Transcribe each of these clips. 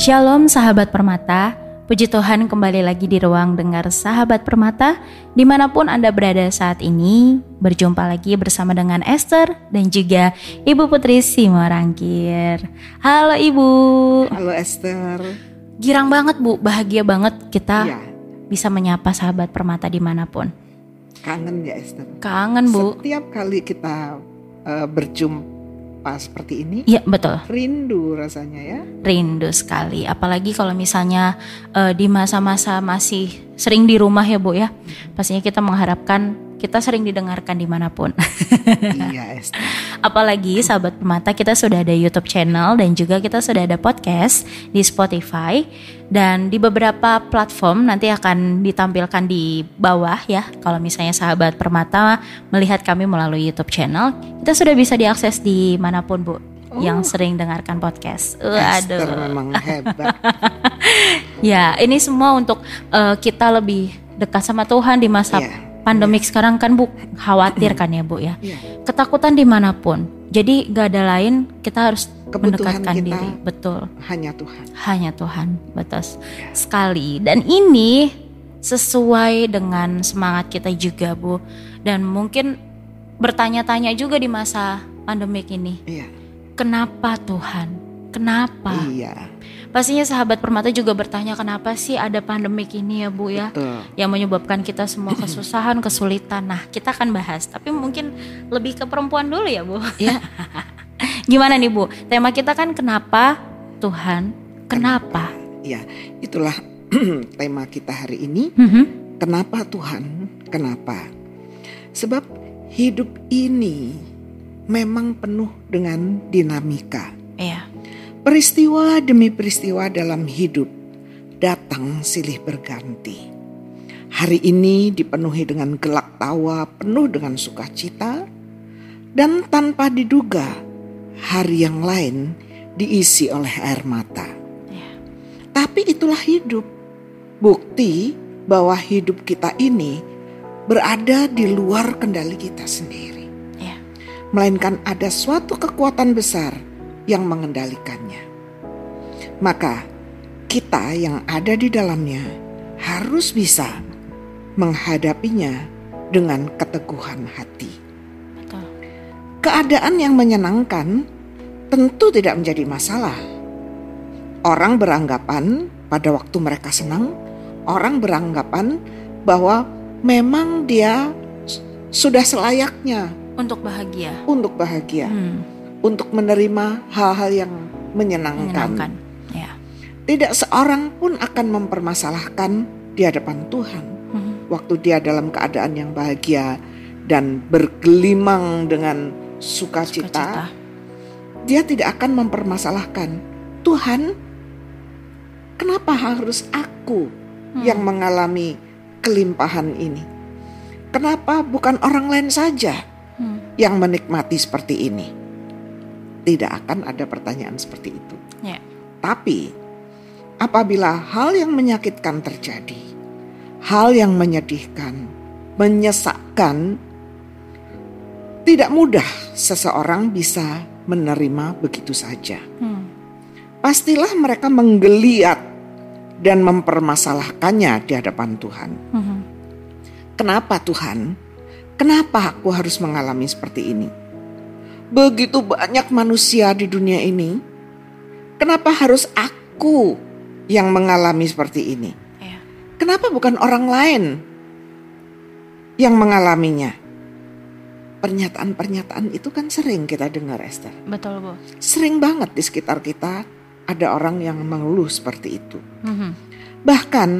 Shalom sahabat permata, puji Tuhan kembali lagi di ruang dengar sahabat permata di mana pun Anda berada saat ini berjumpa lagi bersama dengan Esther dan juga Ibu Putri Simorangkir. Halo Ibu. Halo Esther. Girang banget Bu, bahagia banget kita Iya, bisa menyapa sahabat permata di mana pun. kangen ya Esther. Kangen Bu. Setiap kali kita eh, berjumpa seperti ini, Iya betul, rindu rasanya ya. rindu sekali. Apalagi kalau misalnya eh, di masa-masa masih sering di rumah ya Bu ya. Pastinya kita mengharapkan kita sering didengarkan di mana pun. iya. Apalagi sahabat pemata kita sudah ada YouTube channel dan juga kita sudah ada podcast di Spotify dan di beberapa platform nanti akan ditampilkan di bawah ya. Kalau misalnya sahabat permata melihat kami melalui YouTube channel, kita sudah bisa diakses di mana pun bu yang sering dengarkan podcast. Esther Waduh. memang hebat. Ya, ini semua untuk eh, kita lebih dekat sama Tuhan di masa Iya. pandemik sekarang kan bu khawatir kan ya bu ya. Iya. Ketakutan di mana pun. Jadi gak ada lain kita harus Kebutuhan mendekatkan kita diri. Betul. Hanya Tuhan. Hanya Tuhan. Betul sekali. Dan ini sesuai dengan semangat kita juga bu. Dan mungkin bertanya-tanya juga di masa pandemik ini. Iya. Kenapa Tuhan? Kenapa? Iya. Pastinya sahabat permata juga bertanya kenapa sih ada pandemik ini ya Bu ya Betul. yang menyebabkan kita semua kesusahan, kesulitan. Nah, kita akan bahas, tapi mungkin lebih ke perempuan dulu ya Bu. Iya. Gimana nih Bu? Tema kita kan kenapa Tuhan? Kenapa? Iya. Itulah tema kita hari ini. Mhm. Kenapa Tuhan? Kenapa? Sebab hidup ini memang penuh dengan dinamika. Iya. Peristiwa demi peristiwa dalam hidup datang silih berganti. Hari ini dipenuhi dengan gelak tawa, penuh dengan sukacita, dan tanpa diduga, hari yang lain diisi oleh air mata. Iya. Tapi itulah hidup, bukti bahwa hidup kita ini berada di luar kendali kita sendiri Iya. melainkan ada suatu kekuatan besar yang mengendalikannya. Maka kita yang ada di dalamnya harus bisa menghadapinya dengan keteguhan hati. Keadaan yang menyenangkan tentu tidak menjadi masalah. Orang beranggapan pada waktu mereka senang, orang beranggapan bahwa memang dia sudah selayaknya Untuk bahagia. untuk bahagia Hmm, untuk menerima hal-hal yang menyenangkan. menyenangkan. Ya. Tidak seorang pun akan mempermasalahkan di hadapan Tuhan Mhm. waktu dia dalam keadaan yang bahagia dan bergelimang dengan sukacita. Sukacita. Dia tidak akan mempermasalahkan Tuhan. Kenapa harus aku Hmm. yang mengalami kelimpahan ini? Kenapa bukan orang lain saja Hmm. yang menikmati seperti ini? Tidak akan ada pertanyaan seperti itu. Ya. Tapi apabila hal yang menyakitkan terjadi, hal yang menyedihkan, menyesakkan, tidak mudah seseorang bisa menerima begitu saja. Hmm. Pastilah mereka menggeliat dan mempermasalahkannya di hadapan Tuhan. Mhm. Kenapa Tuhan? Kenapa aku harus mengalami seperti ini? Begitu banyak manusia di dunia ini. Kenapa harus aku yang mengalami seperti ini? Iya. Kenapa bukan orang lain yang mengalaminya? Pernyataan-pernyataan itu kan sering kita dengar Esther. Betul Bu. Sering banget di sekitar kita ada orang yang mengeluh seperti itu. Mhm. Bahkan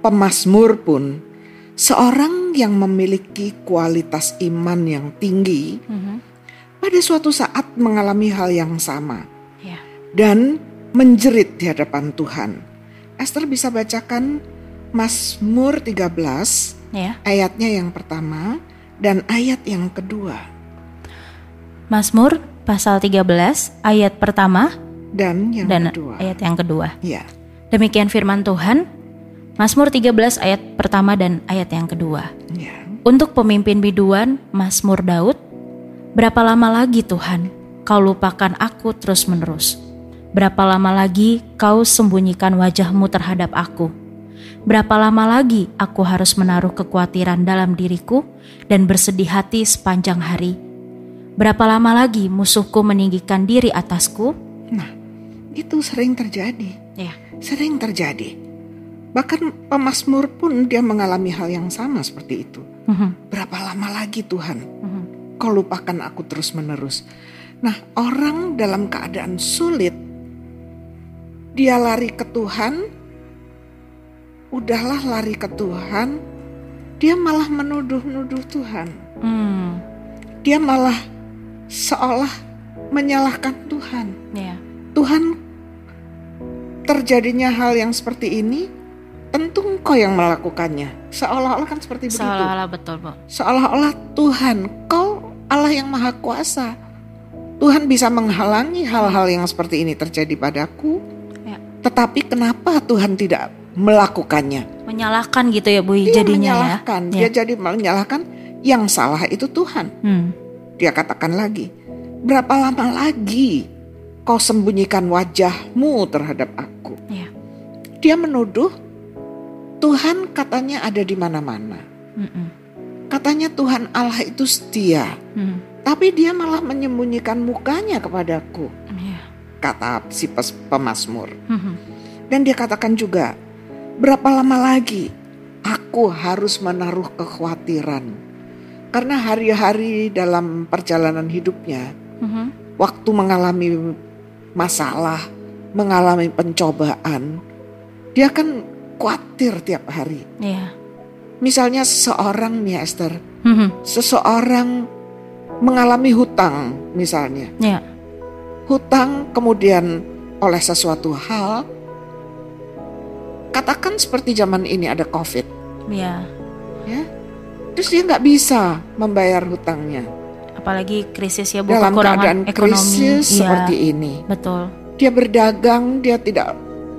pemazmur pun seorang yang memiliki kualitas iman yang tinggi Mhm. pada suatu saat mengalami hal yang sama Ya. dan menjerit di hadapan Tuhan. Esther bisa bacakan Mazmur 13 Ya. ayatnya yang pertama dan ayat yang kedua Mazmur pasal 13 ayat pertama dan yang dan kedua. ayat yang kedua. Ya, Demikian firman Tuhan. Mazmur 13 ayat pertama dan ayat yang kedua. ya. Untuk pemimpin biduan Mazmur Daud, berapa lama lagi Tuhan kau lupakan aku terus-menerus? Berapa lama lagi kau sembunyikan wajahmu terhadap aku? Berapa lama lagi aku harus menaruh kekhawatiran dalam diriku dan bersedih hati sepanjang hari? Berapa lama lagi musuhku meninggikan diri atasku? Nah, itu sering terjadi. Ya. Sering terjadi. Bahkan pemazmur pun dia mengalami hal yang sama seperti itu. Mhm, Berapa lama lagi Tuhan mhm. kau lupakan aku terus menerus. Nah orang dalam keadaan sulit, dia lari ke Tuhan, udahlah lari ke Tuhan, dia malah menuduh-nuduh Tuhan. Hmm, Dia malah seolah menyalahkan Tuhan. ya. Tuhan terjadinya hal yang seperti ini, tentu engkau yang melakukannya. Seolah-olah kan seperti begitu. Seolah-olah betul, Bu. seolah-olah Tuhan, kau Allah yang maha kuasa. Tuhan bisa menghalangi hal-hal yang seperti ini terjadi padaku. Ya. Tetapi kenapa Tuhan tidak melakukannya? Menyalahkan gitu ya, Bu, Dia jadinya menyalahkan, ya. dia jadi menyalahkan yang salah itu Tuhan. Hmm, Dia katakan lagi, berapa lama lagi kau sembunyikan wajahmu terhadap aku? ya. Dia menuduh Tuhan katanya ada di mana-mana. Katanya Tuhan Allah itu setia. Hmm, Tapi dia malah menyembunyikan mukanya kepadaku, ya. kata si pes- pemazmur. Mhm, Dan dia katakan juga, berapa lama lagi aku harus menaruh kekhawatiran? Karena hari-hari dalam perjalanan hidupnya, mhm. waktu mengalami masalah, mengalami pencobaan, dia kan khawatir tiap hari. Ya. Misalnya seseorang nih Esther, Mhm, seseorang mengalami hutang misalnya. Ya. hutang kemudian oleh sesuatu hal katakan seperti zaman ini ada covid Ya. ya terus dia nggak bisa membayar hutangnya Apalagi krisis ya, Bu, dalam kekurangan keadaan ekonomi. krisis Iya, seperti ini betul. dia berdagang dia tidak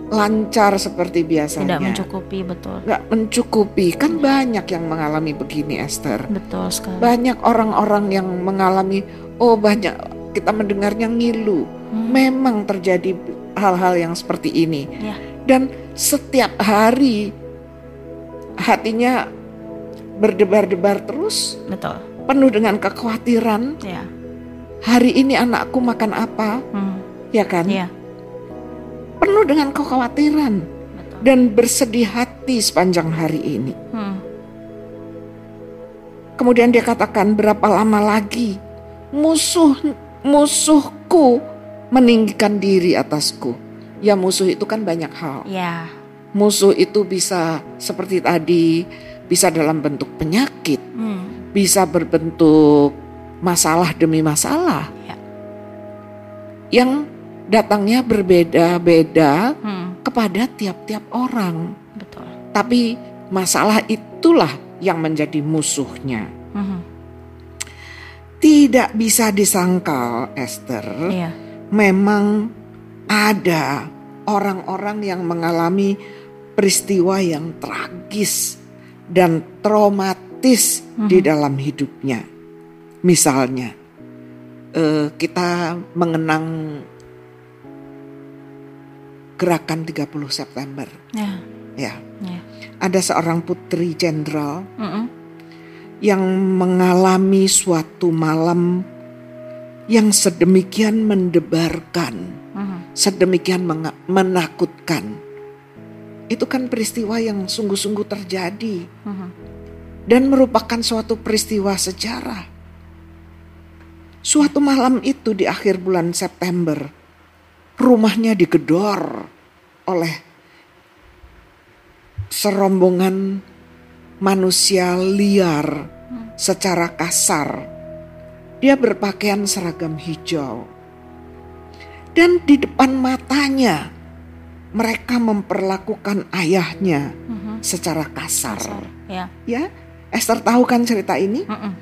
lancar seperti biasanya Tidak mencukupi, betul. nggak mencukupi kan banyak yang mengalami begini Esther Betul sekali. banyak orang-orang yang mengalami oh banyak kita mendengarnya ngilu Hmm, memang terjadi hal-hal yang seperti ini. Ya. Dan setiap hari hatinya berdebar-debar terus, Betul. penuh dengan kekhawatiran. Ya. Hari ini anakku makan apa? Hmm, Ya kan? Ya. Penuh dengan kekhawatiran Betul. dan bersedih hati sepanjang hari ini. Hmm, Kemudian dia katakan berapa lama lagi musuh musuhku meninggikan diri atasku. Ya musuh itu kan banyak hal. Ya. Musuh itu bisa seperti tadi, bisa dalam bentuk penyakit, Hmm, bisa berbentuk masalah demi masalah. Ya. Yang datangnya berbeda-beda hmm, kepada tiap-tiap orang. betul. Tapi masalah itulah yang menjadi musuhnya. Mhm, Tidak bisa disangkal, Esther. Iya. Memang ada orang-orang yang mengalami peristiwa yang tragis dan traumatis di dalam hidupnya. Misalnya, eh, kita mengenang gerakan 30 September. Ya. Ya, Ya. ada seorang putri jenderal Mm-mm. yang mengalami suatu malam yang sedemikian mendebarkan, Mhm, sedemikian menakutkan. Itu kan peristiwa yang sungguh-sungguh terjadi mhm. dan merupakan suatu peristiwa sejarah. Suatu malam itu di akhir bulan September, rumahnya digedor oleh serombongan manusia liar secara kasar. Dia berpakaian seragam hijau. Dan di depan matanya mereka memperlakukan ayahnya Mhm. secara kasar. Kasar. Ya. Ya, Esther tahu kan cerita ini? Mm-mm.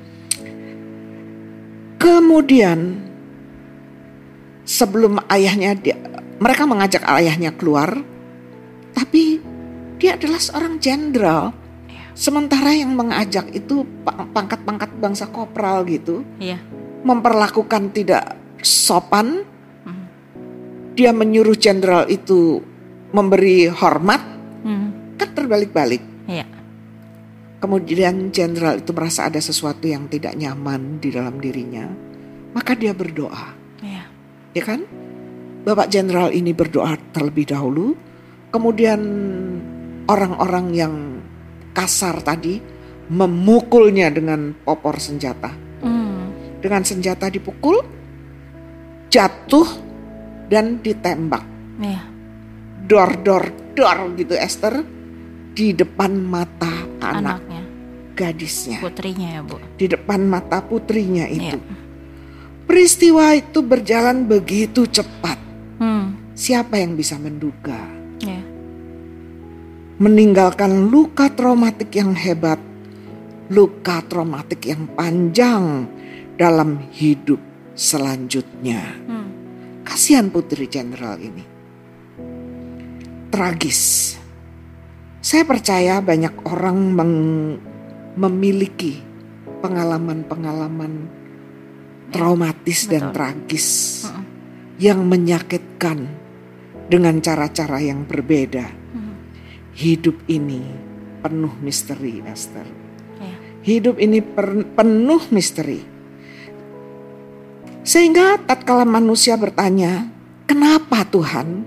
Kemudian sebelum ayahnya dia, mereka mengajak ayahnya keluar, tapi dia adalah seorang jenderal. Iya. Sementara yang mengajak itu pa- pangkat-pangkat bangsa kopral gitu, Iya. memperlakukan tidak sopan. Dia menyuruh jenderal itu memberi hormat, Hmm. kan terbalik-balik. Iya. Kemudian jenderal itu merasa ada sesuatu yang tidak nyaman di dalam dirinya, maka dia berdoa, Iya. ya kan? Bapak jenderal ini berdoa terlebih dahulu, kemudian orang-orang yang kasar tadi memukulnya dengan popor senjata. Hmm. Dengan senjata dipukul, jatuh dan ditembak. Iya. Dor dor dor gitu Esther di depan mata anak Anaknya, gadisnya, putrinya ya bu. di depan mata putrinya itu. Iya. Peristiwa itu berjalan begitu cepat. Hmm. Siapa yang bisa menduga? Iya. Meninggalkan luka traumatik yang hebat, luka traumatik yang panjang dalam hidup selanjutnya. Hmm. Kasihan putri jenderal ini. Tragis. Saya percaya banyak orang meng- memiliki pengalaman-pengalaman traumatis dan betul. tragis Mm-mm. yang menyakitkan dengan cara-cara yang berbeda. Hmm. Hidup ini penuh misteri, Esther. Iya. Hidup ini per- penuh misteri. Sehingga tatkala manusia bertanya, "Kenapa Tuhan?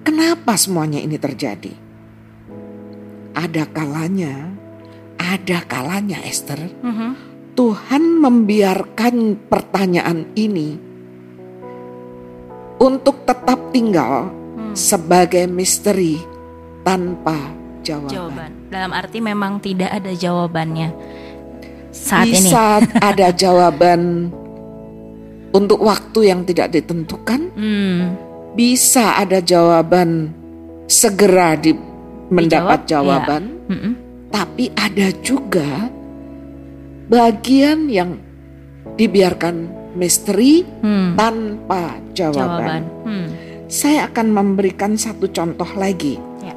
Kenapa semuanya ini terjadi?" Ada kalanya, ada kalanya Esther, Mhm. Tuhan membiarkan pertanyaan ini untuk tetap tinggal Hmm. sebagai misteri tanpa jawaban. Jawaban. Dalam arti memang tidak ada jawabannya saat Di ini. saat ada jawaban untuk waktu yang tidak ditentukan, Hmm. bisa ada jawaban segera di mendapat Dijawab, jawaban, Mm-mm. tapi ada juga bagian yang dibiarkan misteri Hmm. tanpa jawaban. Jawaban. Hmm. Saya akan memberikan satu contoh lagi. Ya.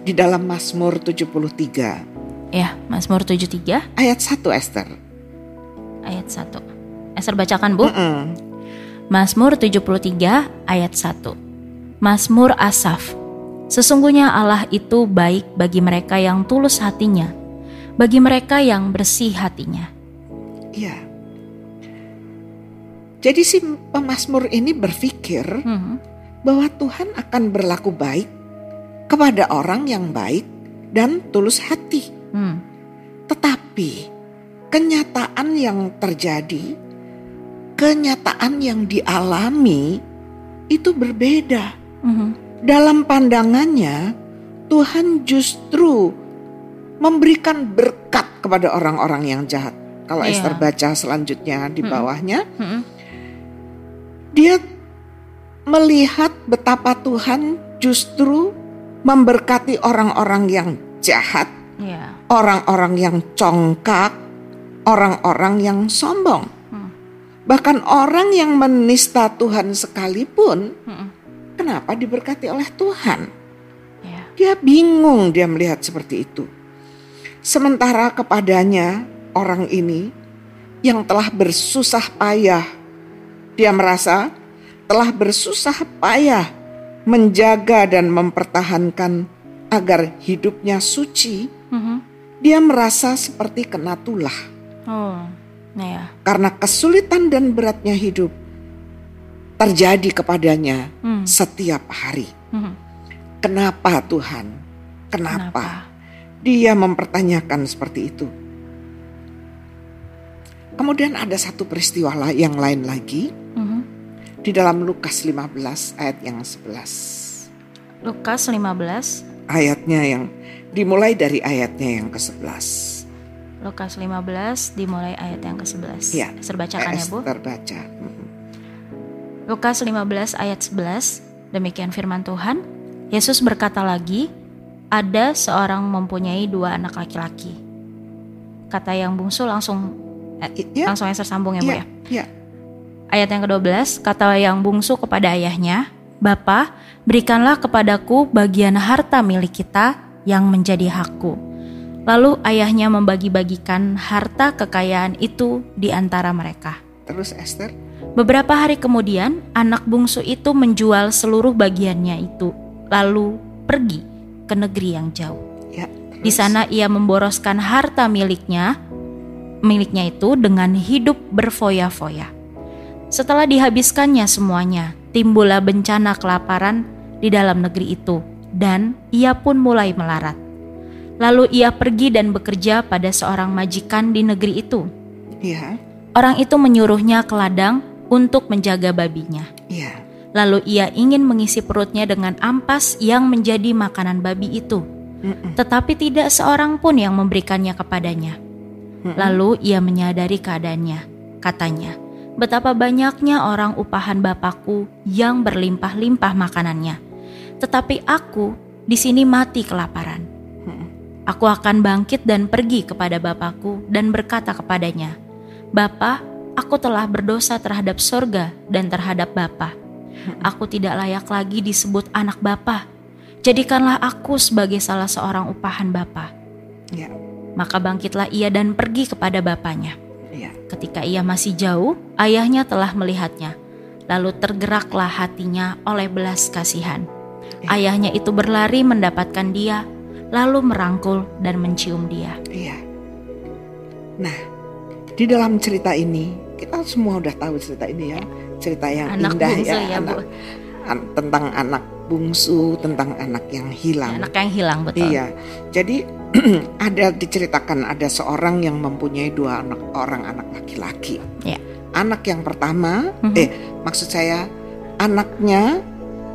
Di dalam Mazmur 73 Ya, Mazmur 73 ayat 1 Esther. ayat 1. Esther bacakan Bu. Mm-mm. Mazmur 73 ayat 1. Mazmur Asaf. Sesungguhnya Allah itu baik bagi mereka yang tulus hatinya, bagi mereka yang bersih hatinya. Iya. Jadi si pemazmur ini berpikir Hmm. bahwa Tuhan akan berlaku baik kepada orang yang baik dan tulus hati. Hmm. Tetapi kenyataan yang terjadi, kenyataan yang dialami itu berbeda. Mhm. Dalam pandangannya, Tuhan justru memberikan berkat kepada orang-orang yang jahat. Kalau Iya. Esther baca selanjutnya di bawahnya, Mhm. dia melihat betapa Tuhan justru memberkati orang-orang yang jahat, Ya. orang-orang yang congkak, orang-orang yang sombong. Hmm. Bahkan orang yang menista Tuhan sekalipun, Mhm. kenapa diberkati oleh Tuhan? Ya. Dia bingung dia melihat seperti itu. Sementara kepadanya orang ini yang telah bersusah payah, dia merasa telah bersusah payah menjaga dan mempertahankan agar hidupnya suci, Mhm. dia merasa seperti kena tulah Oh. Nah ya. karena kesulitan dan beratnya hidup terjadi kepadanya Hmm. setiap hari. Mhm. Kenapa Tuhan? Kenapa? Kenapa? Dia mempertanyakan seperti itu. Kemudian ada satu peristiwa yang lain lagi Mhm. di dalam Lukas 15 ayat yang 11. Lukas 15 Ayatnya yang dimulai dari ayatnya yang ke-11. Lukas 15 dimulai ayat yang ke-11. Iya. Esther bacakan ya, Bu. Esther baca. Mm. Lukas 15 ayat 11. Demikian firman Tuhan. Yesus berkata lagi, ada seorang mempunyai dua anak laki-laki. Kata yang bungsu langsung eh, Ya, langsung Esther sambung ya, Bu ya, ya. ya. Ayat yang ke-12, kata yang bungsu kepada ayahnya, Bapa, berikanlah kepadaku bagian harta milik kita yang menjadi hakku. Lalu ayahnya membagi-bagikan harta kekayaan itu di antara mereka. Terus Esther, Beberapa hari kemudian, anak bungsu itu menjual seluruh bagiannya itu, lalu pergi ke negeri yang jauh. Ya, Di sana ia memboroskan harta miliknya, miliknya itu dengan hidup berfoya-foya. Setelah dihabiskannya semuanya, timbullah bencana kelaparan di dalam negeri itu, dan ia pun mulai melarat. Lalu ia pergi dan bekerja pada seorang majikan di negeri itu. ya, Orang itu menyuruhnya ke ladang untuk menjaga babinya. ya, Lalu ia ingin mengisi perutnya dengan ampas yang menjadi makanan babi itu. Mm-mm. Tetapi tidak seorang pun yang memberikannya kepadanya. Lalu ia menyadari keadaannya. Katanya, betapa banyaknya orang upahan bapakku yang berlimpah-limpah makanannya. Tetapi aku di sini mati kelaparan. Aku akan bangkit dan pergi kepada bapakku dan berkata kepadanya, Bapa, aku telah berdosa terhadap sorga dan terhadap Bapa. Aku tidak layak lagi disebut anak Bapa. Jadikanlah aku sebagai salah seorang upahan Bapa. ya, Maka bangkitlah ia dan pergi kepada bapaknya. ya, Ketika ia masih jauh, ayahnya telah melihatnya. Lalu tergeraklah hatinya oleh belas kasihan. Ayahnya itu berlari mendapatkan dia, lalu merangkul dan mencium dia. Iya. Nah, di dalam cerita ini kita semua udah tahu cerita ini ya, cerita yang Anak indah bungsu ya, ya, Bu. anak, an- tentang anak bungsu, tentang anak yang hilang. Anak yang hilang betul. Iya. Jadi ada diceritakan ada seorang yang mempunyai dua anak orang anak laki-laki. Iya. Anak yang pertama, Mhm. eh maksud saya anaknya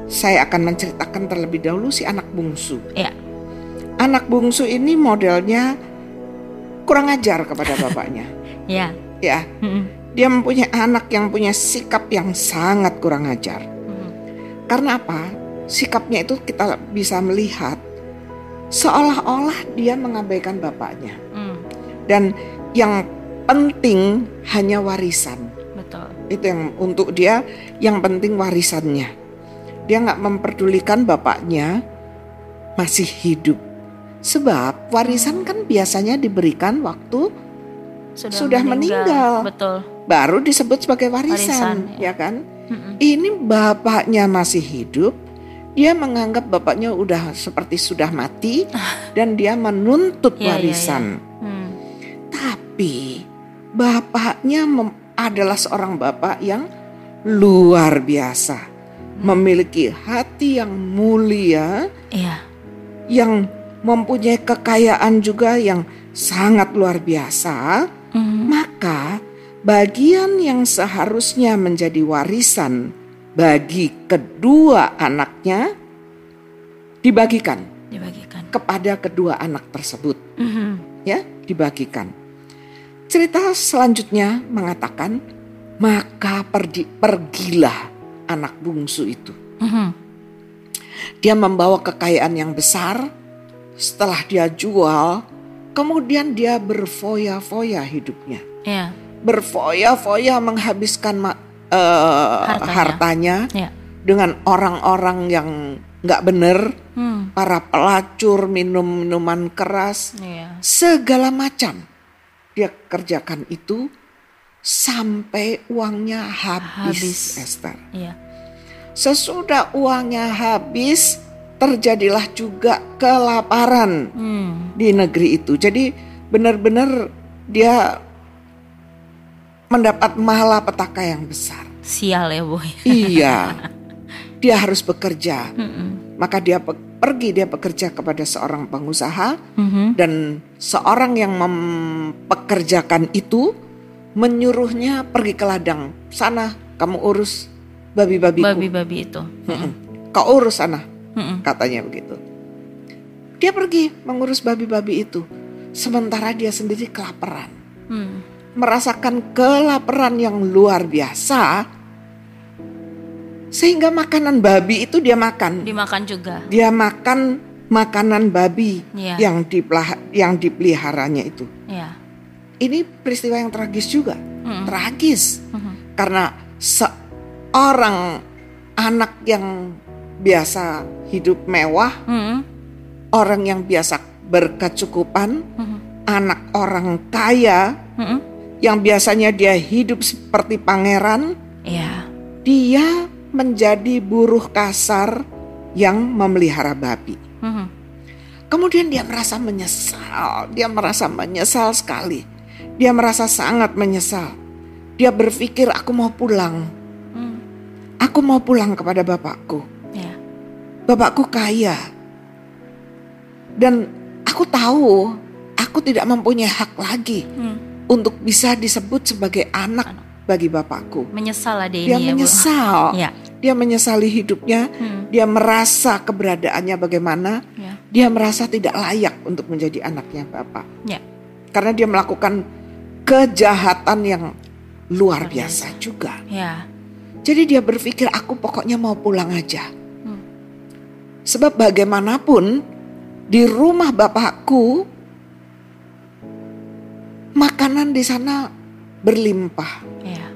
saya akan menceritakan terlebih dahulu si anak bungsu. Iya. Anak bungsu ini modelnya kurang ajar kepada bapaknya. Ya. ya, Mm-mm. dia mempunyai anak yang punya sikap yang sangat kurang ajar. Mm. Karena apa? Sikapnya itu kita bisa melihat seolah-olah dia mengabaikan bapaknya. Mm. Dan yang penting hanya warisan. Betul. Itu yang untuk dia yang penting warisannya. Dia nggak memperdulikan bapaknya masih hidup. Sebab warisan kan biasanya diberikan waktu Sudah meninggal. Betul. baru disebut sebagai warisan, Warisan, ya. ya kan? Mm-mm. Ini bapaknya masih hidup, dia menganggap bapaknya udah seperti sudah mati dan dia menuntut Iya, iya, warisan. Mm. Tapi bapaknya mem- adalah seorang bapak yang luar biasa, memiliki hati yang mulia, Iya. yang mempunyai kekayaan juga yang sangat luar biasa. Mm. Maka bagian yang seharusnya menjadi warisan bagi kedua anaknya dibagikan Dibagikan. kepada kedua anak tersebut Mhm. ya dibagikan. Cerita selanjutnya mengatakan maka perdi, pergilah anak bungsu itu. Mhm. Dia membawa kekayaan yang besar. Setelah dia jual, kemudian dia berfoya-foya hidupnya. Iya. berfoya-foya menghabiskan ma- eh, Hartanya. hartanya, Iya. dengan orang-orang yang nggak bener, Hmm. para pelacur, minum minuman keras, Iya. segala macam. Dia kerjakan itu sampai uangnya habis, Habis. Esther. Iya. Sesudah uangnya habis, terjadilah juga kelaparan Hmm. di negeri itu. Jadi benar-benar dia mendapat malapetaka yang besar. Sial ya boy. iya, dia harus bekerja. Mm-mm. Maka dia pe- pergi dia bekerja kepada seorang pengusaha Mhm. dan seorang yang mempekerjakan itu menyuruhnya pergi ke ladang. Sana kamu urus babi-babiku. Babi-babi itu. Mm-mm. Kau urus sana, Mm-mm. katanya begitu. Dia pergi mengurus babi-babi itu. Sementara dia sendiri kelaparan. Hmm. merasakan kelaparan yang luar biasa sehingga makanan babi itu dia makan. Dimakan juga. Dia makan makanan babi Iya. yang dipelah- yang dipeliharanya itu. Iya. Ini peristiwa yang tragis juga. Mm-mm. Tragis Mhm. karena seorang anak yang biasa hidup mewah, Mm-mm. orang yang biasa berkecukupan, Mhm. anak orang kaya Mm-mm. yang biasanya dia hidup seperti pangeran, dia menjadi buruh kasar yang memelihara babi. Mhm. Kemudian dia merasa menyesal, dia merasa menyesal sekali. Dia merasa sangat menyesal. Dia berpikir aku mau pulang. Hmm. Aku mau pulang kepada bapakku. Bapakku kaya. Dan aku tahu aku tidak mempunyai hak lagi Hmm. untuk bisa disebut sebagai anak bagi bapakku. Menyesal lah dia Dia ini ya, Bu. menyesal. Ya. Dia menyesali hidupnya. Hmm. Dia merasa keberadaannya bagaimana. Ya. Dia merasa tidak layak untuk menjadi anaknya bapak. Ya. Karena dia melakukan kejahatan yang luar Luar biasa juga. Ya. Jadi dia berpikir aku pokoknya mau pulang aja. Sebab bagaimanapun di rumah bapakku makanan di sana berlimpah. Ya.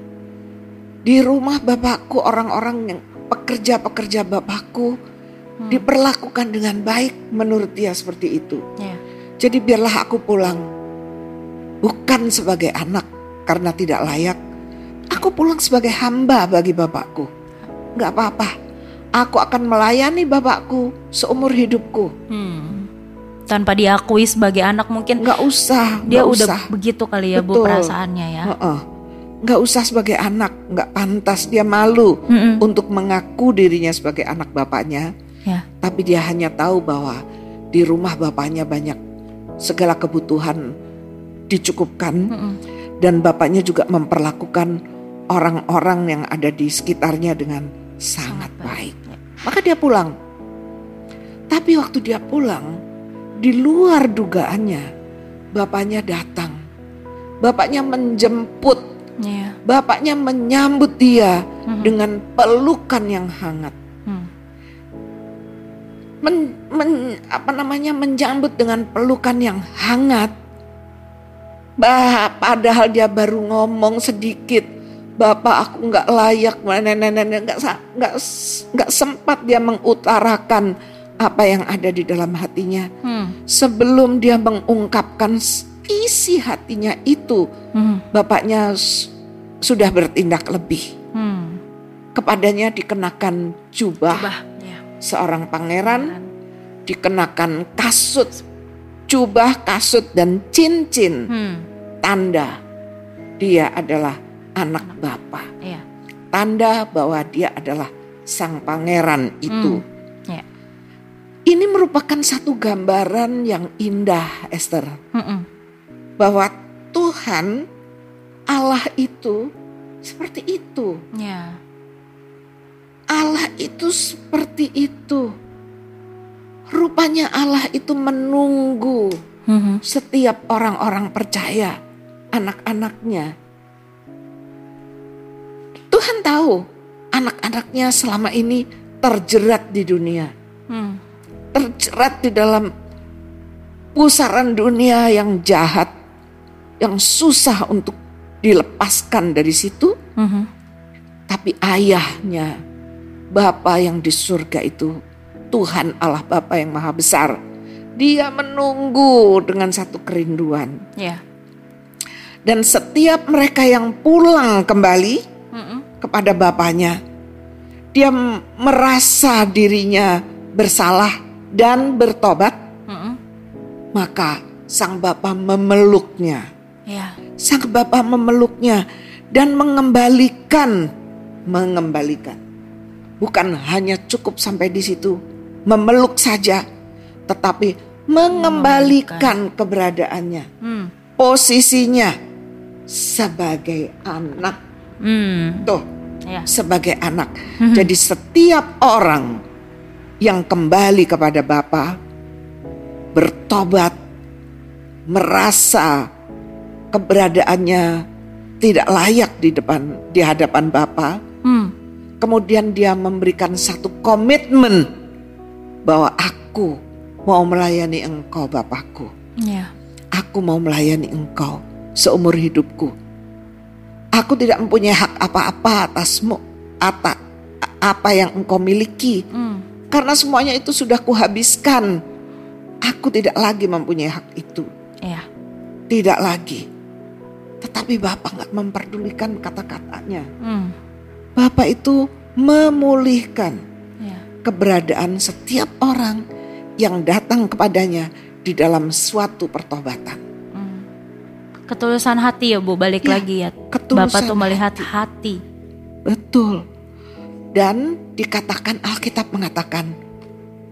Di rumah bapakku orang-orang yang pekerja-pekerja bapakku Hmm. diperlakukan dengan baik menurut dia seperti itu. Ya. Jadi biarlah aku pulang. Bukan sebagai anak karena tidak layak. Aku pulang sebagai hamba bagi bapakku. Gak apa-apa. Aku akan melayani bapakku seumur hidupku. Hmm. Tanpa diakui sebagai anak mungkin Gak usah. dia nggak udah usah. begitu kali ya Bu Betul. perasaannya ya. Heeh. Nggak usah sebagai anak. Gak pantas. Dia malu Mm-mm. untuk mengaku dirinya sebagai anak bapaknya. Ya. Tapi dia hanya tahu bahwa di rumah bapaknya banyak segala kebutuhan dicukupkan. Mm-mm. dan bapaknya juga memperlakukan orang-orang yang ada di sekitarnya dengan sangat baik. Ya. Maka dia pulang. Tapi waktu dia pulang, di luar dugaannya, bapaknya datang. Bapaknya menjemput, Ya. bapaknya menyambut dia Mhm. dengan pelukan yang hangat. Hmm. Men, men- apa namanya menjambut dengan pelukan yang hangat. Bah, padahal dia baru ngomong sedikit, bapak aku nggak layak, nenek-nenek nggak nggak nggak sempat dia mengutarakan apa yang ada di dalam hatinya Hmm. sebelum dia mengungkapkan isi hatinya itu, Hmm. bapaknya sudah bertindak lebih. Hmm. Kepadanya dikenakan jubah Coba. Ya. seorang pangeran dikenakan kasut, jubah, kasut dan cincin Hmm. tanda dia adalah anak bapa. Ya. Tanda bahwa dia adalah sang pangeran itu. Ya. Ini merupakan satu gambaran yang indah, Esther, Mm-mm. bahwa Tuhan Allah itu seperti itu. Ya. Allah itu seperti itu. Rupanya Allah itu menunggu Mhm. setiap orang-orang percaya, anak-anaknya. Tuhan tahu anak-anaknya selama ini terjerat di dunia, Hmm. terjerat di dalam pusaran dunia yang jahat, yang susah untuk dilepaskan dari situ. Mhm. Tapi ayahnya, Bapa yang di surga itu, Tuhan Allah Bapa yang maha besar. Dia menunggu dengan satu kerinduan. Ya. Dan setiap mereka yang pulang kembali. Kepada Bapaknya, dia merasa dirinya bersalah dan bertobat, Mm-mm. maka sang Bapa memeluknya. Ya. Sang Bapa memeluknya dan mengembalikan, mengembalikan. Bukan hanya cukup sampai di situ, memeluk saja, tetapi mengembalikan keberadaannya, Hmm. posisinya sebagai anak. Hmm. Tuh, Ya. sebagai anak. Mhm. Jadi setiap orang yang kembali kepada Bapa bertobat, merasa keberadaannya tidak layak di depan di hadapan Bapa, Hmm. kemudian dia memberikan satu komitmen bahwa aku mau melayani Engkau Bapakku. Ya. Aku mau melayani Engkau seumur hidupku. Aku tidak mempunyai hak apa-apa atasmu, ata, apa yang Engkau miliki, Hmm. karena semuanya itu sudah kuhabiskan. Aku tidak lagi mempunyai hak itu, Ya. tidak lagi. Tetapi Bapak nggak memperdulikan kata-katanya. Hmm. Bapak itu memulihkan Ya. keberadaan setiap orang yang datang kepadanya di dalam suatu pertobatan. Ketulusan hati ya Bu, balik Ya, lagi ya. ketulusan Bapak tuh melihat hati. hati. Betul. Dan dikatakan Alkitab mengatakan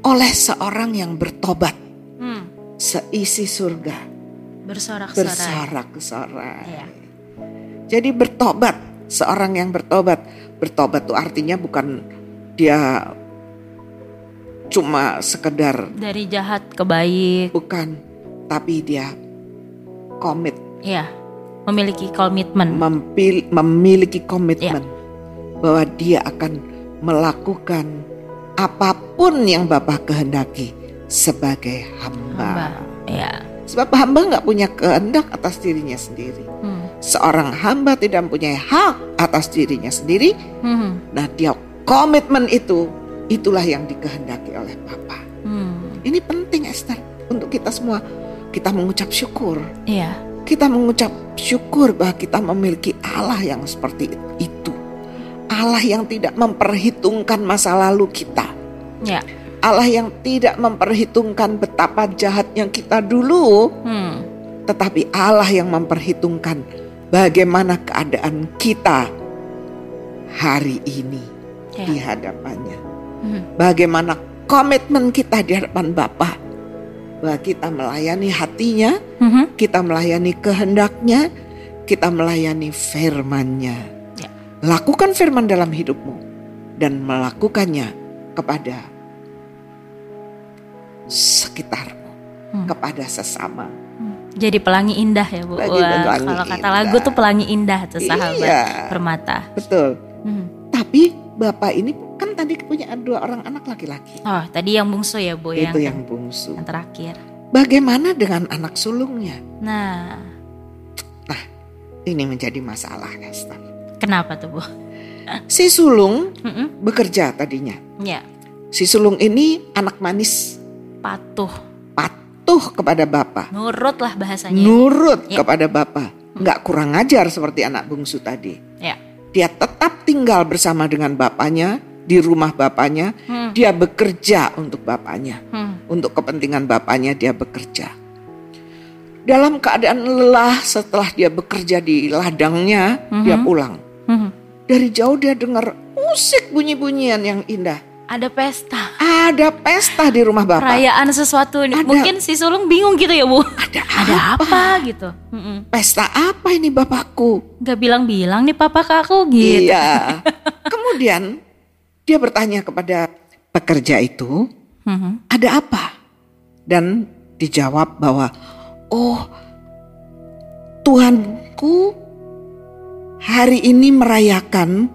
oleh seorang yang bertobat Hmm. seisi surga Bersorak-sorai. bersorak-sorai. Iya. Jadi bertobat, seorang yang bertobat. Bertobat itu artinya bukan dia cuma sekedar Dari jahat ke baik. bukan, tapi dia komit, Ya. Memiliki komitmen. mempil- memiliki komitmen Iya. bahwa dia akan melakukan apa pun yang Bapak kehendaki sebagai Hamba. hamba. Ya. Sebab hamba nggak punya kehendak atas dirinya sendiri. Hmm. Seorang hamba tidak mempunyai hak atas dirinya sendiri. Hmm. Nah dia komitmen itu, itulah yang dikehendaki oleh Bapa. Hmm. Ini penting Esther untuk kita semua. Kita mengucap syukur. Iya. Kita mengucap syukur bahwa kita memiliki Allah yang seperti itu. Allah yang tidak memperhitungkan masa lalu kita. Ya. Allah yang tidak memperhitungkan betapa jahatnya kita dulu. Hmm. Tetapi Allah yang memperhitungkan bagaimana keadaan kita hari ini Ya. di hadapannya. Hmm. Bagaimana komitmen kita di hadapan Bapa. Bahwa kita melayani hatinya, Mhm. kita melayani kehendaknya, kita melayani firman-Nya. Ya. Lakukan firman dalam hidupmu dan melakukannya kepada sekitarmu, Hmm. kepada sesama. Hmm. Jadi pelangi indah ya Bu. Wah, pelangi kalau kata indah. lagu tuh pelangi indah tuh sahabat Iya. permata. Betul. Hmm. Tapi bapak ini kan tadi punya dua orang anak laki-laki. Oh, tadi yang bungsu ya Bu Itu yang, yang bungsu. yang terakhir. Bagaimana dengan anak sulungnya? Nah, Ini menjadi masalah, Esther. kenapa tuh Bu? Si sulung Mm-mm. bekerja tadinya. Ya, Si sulung ini anak manis, patuh, patuh kepada bapak, nurut lah bahasanya. nurut Ya. kepada bapak, nggak kurang ajar seperti anak bungsu tadi. Ya. Dia tetap tinggal bersama dengan bapaknya di rumah bapaknya. Hmm. Dia bekerja untuk bapaknya, Hmm. untuk kepentingan bapaknya dia bekerja. Dalam keadaan lelah setelah dia bekerja di ladangnya, dia Mhm. pulang. Hmm. Dari jauh dia dengar musik bunyi-bunyian yang indah. Ada pesta, Ada pesta di rumah bapak. perayaan sesuatu. Ada. Mungkin si sulung bingung gitu ya Bu. Ada Ada apa gitu? Mm-mm. Pesta apa ini bapakku? Gak bilang-bilang nih papa ke aku gitu. Iya. Kemudian dia bertanya kepada pekerja itu, Mhm. ada apa? Dan dijawab bahwa, oh Tuhanku hari ini merayakan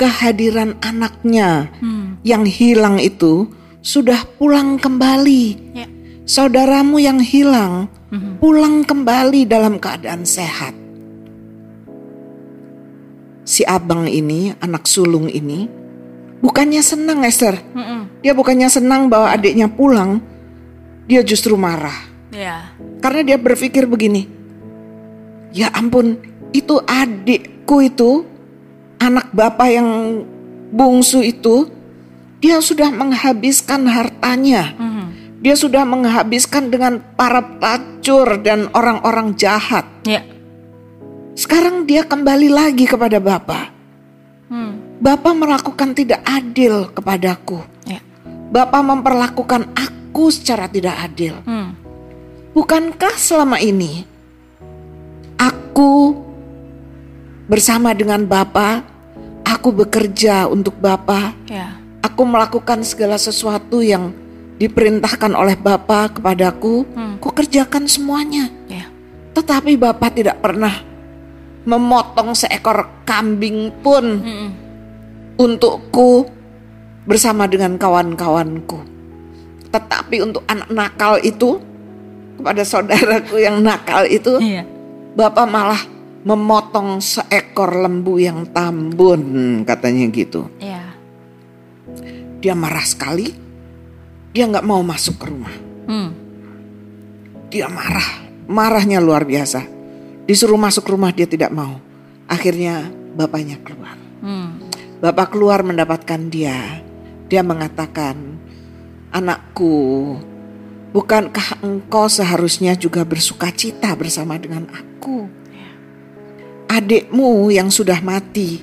kehadiran anaknya Hmm. yang hilang itu sudah pulang kembali. Ya. Saudaramu yang hilang Mhm. pulang kembali dalam keadaan sehat. Si abang ini, anak sulung ini, bukannya senang Esther. Mm-mm. Dia bukannya senang bahwa adiknya pulang, dia justru marah. Ya. Karena dia berpikir begini, ya ampun, itu adikku itu, anak bapak yang bungsu itu, dia sudah menghabiskan hartanya. Mhm. Dia sudah menghabiskan dengan para pelacur dan orang-orang jahat. Ya. Sekarang dia kembali lagi kepada Bapak. Hmm. Bapak melakukan tidak adil kepadaku. Ya. Bapak memperlakukan aku secara tidak adil. Hmm. Bukankah selama ini aku bersama dengan Bapak, aku bekerja untuk Bapak, Ya. aku melakukan segala sesuatu yang diperintahkan oleh Bapak kepadaku, Hmm. ku kerjakan semuanya. Ya. Tetapi Bapak tidak pernah memotong seekor kambing pun Mm-mm. Untukku bersama dengan kawan-kawanku. Tetapi untuk anak nakal itu, kepada saudaraku yang nakal itu, Iya. Bapak malah memotong seekor lembu yang tambun, katanya gitu. Ya. Dia marah sekali, dia nggak mau masuk ke rumah. Hmm. Dia marah, marahnya luar biasa. Disuruh masuk rumah dia tidak mau. Akhirnya bapaknya keluar. Hmm. Bapak keluar mendapatkan dia. Dia mengatakan, "Anakku, bukankah engkau seharusnya juga bersuka cita bersama dengan aku? Adikmu yang sudah mati,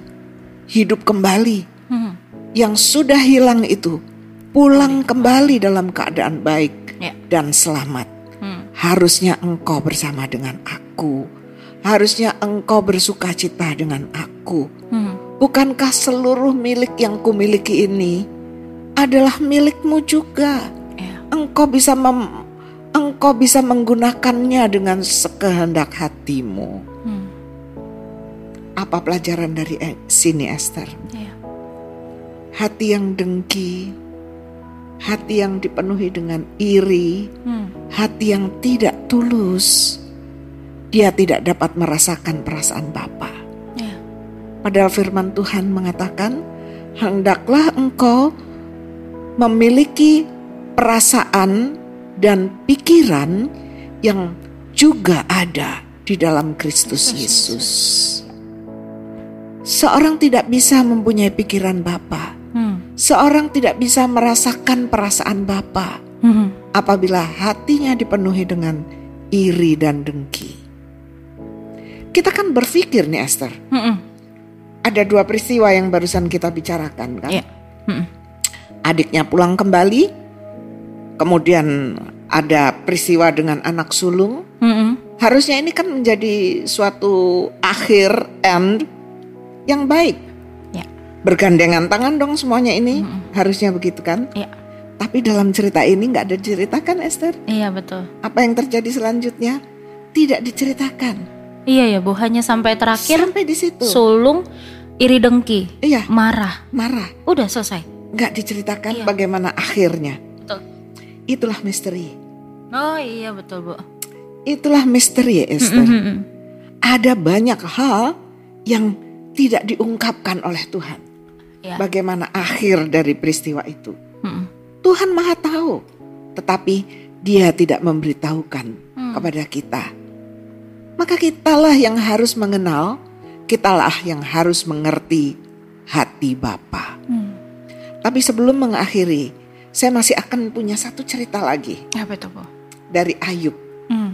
hidup kembali. Hmm. Yang sudah hilang itu pulang kembali dalam keadaan baik Ya. dan selamat. Hmm. Harusnya engkau bersama dengan aku. Harusnya engkau bersuka cita dengan aku. Hmm. Bukankah seluruh milik yang kumiliki ini adalah milikmu juga? Ya. Engkau bisa mem- engkau bisa menggunakannya dengan sekehendak hatimu. Hmm. Apa pelajaran dari eh, sini Esther? Ya. Hati yang dengki, hati yang dipenuhi dengan iri, Hmm. hati yang tidak tulus. Dia tidak dapat merasakan perasaan Bapa. Padahal firman Tuhan mengatakan, hendaklah engkau memiliki perasaan dan pikiran yang juga ada di dalam Kristus Yesus. Seorang tidak bisa mempunyai pikiran Bapa. Hmm. Seorang tidak bisa merasakan perasaan Bapa Hmm. apabila hatinya dipenuhi dengan iri dan dengki. Kita kan berpikir nih Esther, Hmm. Ada dua peristiwa yang barusan kita bicarakan kan. Ya. Hmm. Adiknya pulang kembali, kemudian ada peristiwa dengan anak sulung. Hmm. Harusnya ini kan menjadi suatu akhir end yang baik. Ya. Bergandengan tangan dong semuanya ini, harusnya begitu kan? Ya. Tapi dalam cerita ini nggak ada diceritakan Esther. Iya betul. Apa yang terjadi selanjutnya tidak diceritakan. Iya ya Bu, hanya sampai terakhir Sampai di situ. sulung iri dengki, Iya, marah, marah. udah selesai. Nggak diceritakan Iya. bagaimana akhirnya. Betul. Itulah misteri. Oh iya betul Bu. Itulah misteri Esther. Hmm, hmm. Ada banyak hal yang tidak diungkapkan oleh Tuhan. Ya. Bagaimana akhir dari peristiwa itu. Hmm. Tuhan maha tahu. Tetapi dia tidak memberitahukan Hmm. kepada kita. Maka kitalah yang harus mengenal, kitalah yang harus mengerti hati Bapa. Hmm. Tapi sebelum mengakhiri, saya masih akan punya satu cerita lagi Apa itu Bu? dari Ayub, Hmm.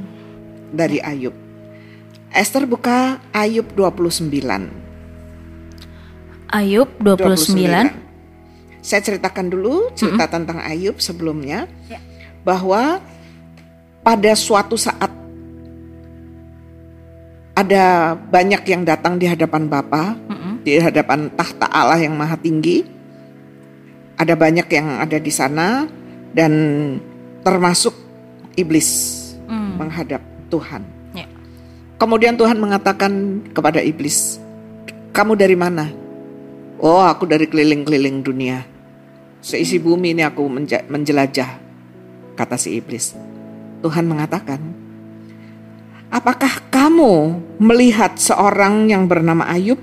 dari Ayub. Esther buka Ayub 29. Ayub 29. Saya ceritakan dulu cerita tentang Ayub sebelumnya Ya. bahwa pada suatu saat ada banyak yang datang di hadapan Bapa, Mm-mm. di hadapan tahta Allah yang maha tinggi. Ada banyak yang ada di sana dan termasuk iblis Hmm. menghadap Tuhan. Ya. Kemudian Tuhan mengatakan kepada iblis, "Kamu dari mana?" "Oh, aku dari keliling-keliling dunia. Seisi bumi ini aku menjelajah." Kata si iblis. Tuhan mengatakan, "Apakah kamu melihat seorang yang bernama Ayub?